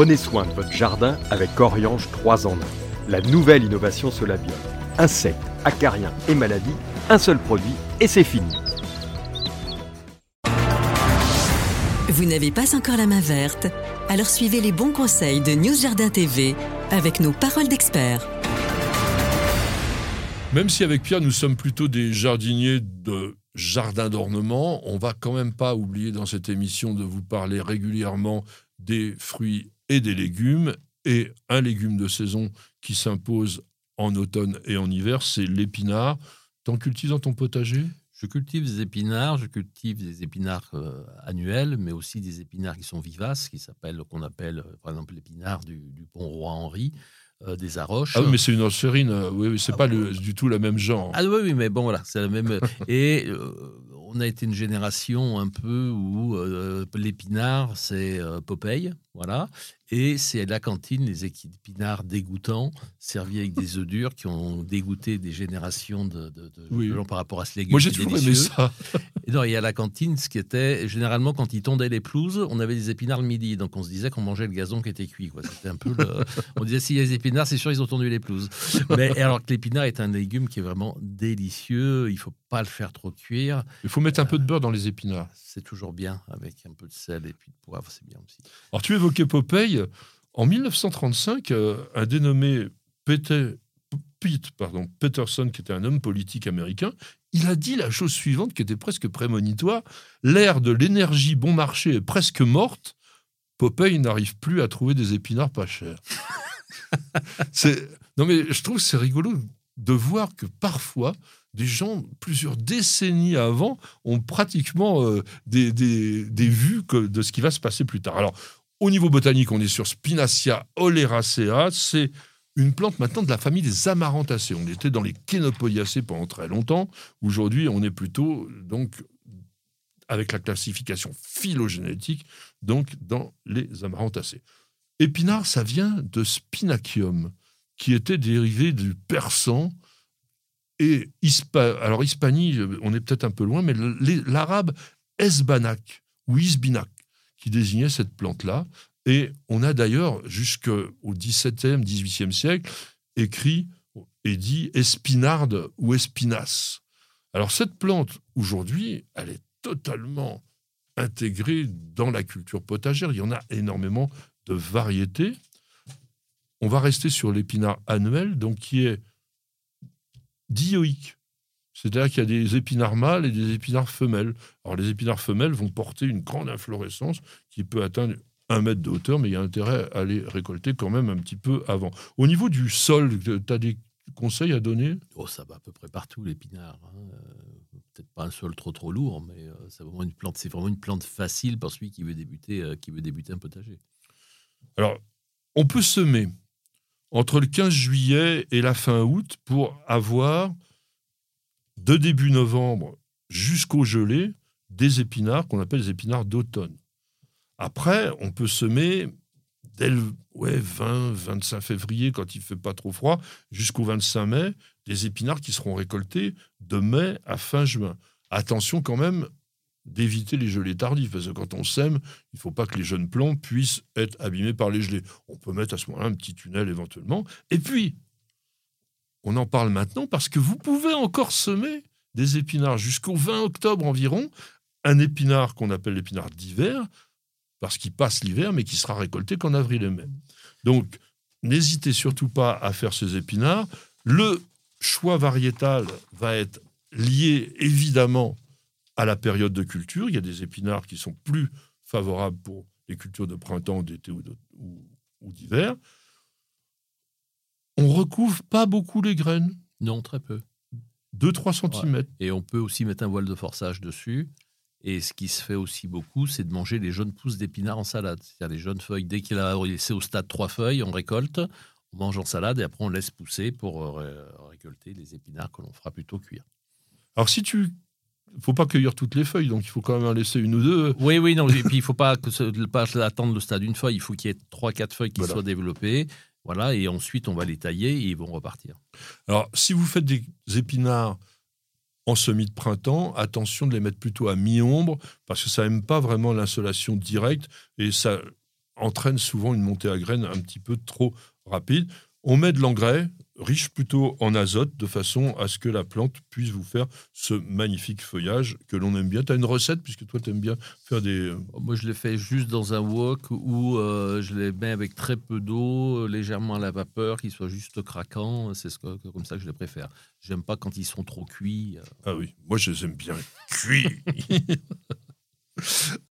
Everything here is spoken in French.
Prenez soin de votre jardin avec Oriange 3 en 1. La nouvelle innovation Solabio. Insectes, acariens et maladies, un seul produit et c'est fini. Vous n'avez pas encore la main verte? Alors suivez les bons conseils de News Jardin TV avec nos paroles d'experts. Même si avec Pierre nous sommes plutôt des jardiniers de jardin d'ornement, on va quand même pas oublier dans cette émission de vous parler régulièrement des fruits et des légumes. Et un légume de saison qui s'impose en automne et en hiver, c'est l'épinard. T'en cultives dans ton potager? Je cultive des épinards, je cultive des épinards euh, annuels, mais aussi des épinards qui sont vivaces, qui s'appellent, qu'on appelle euh, par exemple l'épinard du, du pont roi Henri. Euh, des arroches. Ah oui, mais c'est une orchérine, oui, oui c'est ah pas le, du tout le même genre. Ah oui, oui, mais bon, voilà, c'est la même. et on a été une génération un peu où l'épinard, c'est Popeye, voilà. Et c'est la cantine, les épinards dégoûtants, servis avec des œufs durs qui ont dégoûté des générations de, gens par rapport à ce légume. Moi, j'ai toujours aimé ça. et non, il y a la cantine, ce qui était généralement quand ils tondaient les pelouses, on avait des épinards le midi. Donc on se disait qu'on mangeait le gazon qui était cuit. C'était un peu On disait s'il y a des épinards, c'est sûr, ils ont tondu les pelouses. Mais alors que l'épinard est un légume qui est vraiment délicieux, il faut pas le faire trop cuire. Il faut mettre un peu de beurre dans les épinards. C'est toujours bien, avec un peu de sel et puis de poivre, c'est bien aussi. Alors tu évoquais Popeye. En 1935, euh, un dénommé Peter, Pete pardon, Peterson, qui était un homme politique américain, il a dit la chose suivante qui était presque prémonitoire. L'ère de l'énergie bon marché est presque morte. Popeye n'arrive plus à trouver des épinards pas chers. non mais je trouve que c'est rigolo de voir que parfois des gens, plusieurs décennies avant, ont pratiquement euh, des, des, des, vues que, de ce qui va se passer plus tard. Alors, au niveau botanique, on est sur Spinacia oleracea. C'est une plante maintenant de la famille des Amarantacées. On était dans les Chenopodiacées pendant très longtemps. Aujourd'hui, on est plutôt donc avec la classification phylogénétique, donc dans les Amarantacées. Épinard, ça vient de Spinacium, qui était dérivé du persan. Et alors Hispanie, on est peut-être un peu loin, mais l'arabe esbanak ou isbinak qui désignait cette plante-là. Et on a d'ailleurs, jusqu'au XVIIe, XVIIIe siècle, écrit et dit espinarde ou espinasse. Alors cette plante, aujourd'hui, elle est totalement intégrée dans la culture potagère. Il y en a énormément de variétés. On va rester sur l'épinard annuel, donc qui est dioïque. C'est-à-dire qu'il y a des épinards mâles et des épinards femelles. Alors les épinards femelles vont porter une grande inflorescence qui peut atteindre un mètre de hauteur, mais il y a intérêt à les récolter quand même un petit peu avant. Au niveau du sol, tu as des conseils à donner? Oh, ça va à peu près partout l'épinard. Hein. Euh, peut-être pas un sol trop trop lourd, mais euh, c'est vraiment une plante. C'est vraiment une plante facile pour celui qui veut débuter, euh, qui veut débuter un potager. Alors, on peut semer entre le 15 juillet et la fin août pour avoir de début novembre jusqu'au gelé, des épinards qu'on appelle les épinards d'automne. Après, on peut semer dès le ouais, 20, 25 février, quand il fait pas trop froid, jusqu'au 25 mai, des épinards qui seront récoltés de mai à fin juin. Attention quand même d'éviter les gelées tardives, parce que quand on sème, il ne faut pas que les jeunes plants puissent être abîmés par les gelées. On peut mettre à ce moment-là un petit tunnel éventuellement. Et puis, on en parle maintenant parce que vous pouvez encore semer des épinards jusqu'au 20 octobre environ, un épinard qu'on appelle l'épinard d'hiver, parce qu'il passe l'hiver, mais qui sera récolté qu'en avril et mai. Donc, n'hésitez surtout pas à faire ces épinards. Le choix variétal va être lié évidemment à la période de culture. Il y a des épinards qui sont plus favorables pour les cultures de printemps, d'été ou d'hiver on recouvre pas beaucoup les graines. Non, très peu. 2-3 cm. Et on peut aussi mettre un voile de forçage dessus. Et ce qui se fait aussi beaucoup, c'est de manger les jeunes pousses d'épinards en salade. C'est-à-dire les jeunes feuilles, dès qu'il a c'est au stade trois feuilles, on récolte, on mange en salade et après on laisse pousser pour euh, récolter les épinards que l'on fera plutôt cuire. Alors si tu faut pas cueillir toutes les feuilles, donc il faut quand même en laisser une ou deux. Oui, oui, non. et puis il faut pas, que, pas attendre le stade d'une feuille. Il faut qu'il y ait trois, quatre feuilles qui soient développées. Voilà, et ensuite on va les tailler et ils vont repartir. Alors, si vous faites des épinards en semis de printemps, attention de les mettre plutôt à mi-ombre parce que ça n'aime pas vraiment l'insolation directe et ça, entraîne souvent une montée à graines un petit peu trop rapide. On met de l'engrais, riche plutôt en azote, de façon à ce que la plante puisse vous faire ce magnifique feuillage que l'on aime bien. Tu as une recette, puisque toi, tu aimes bien faire des... Moi, je les fais juste dans un wok où euh, je les mets avec très peu d'eau, légèrement à la vapeur, qu'ils soient juste craquants. C'est ce que- comme ça que je les préfère. J'aime pas quand ils sont trop cuits. Ah oui, moi, je les aime bien cuits.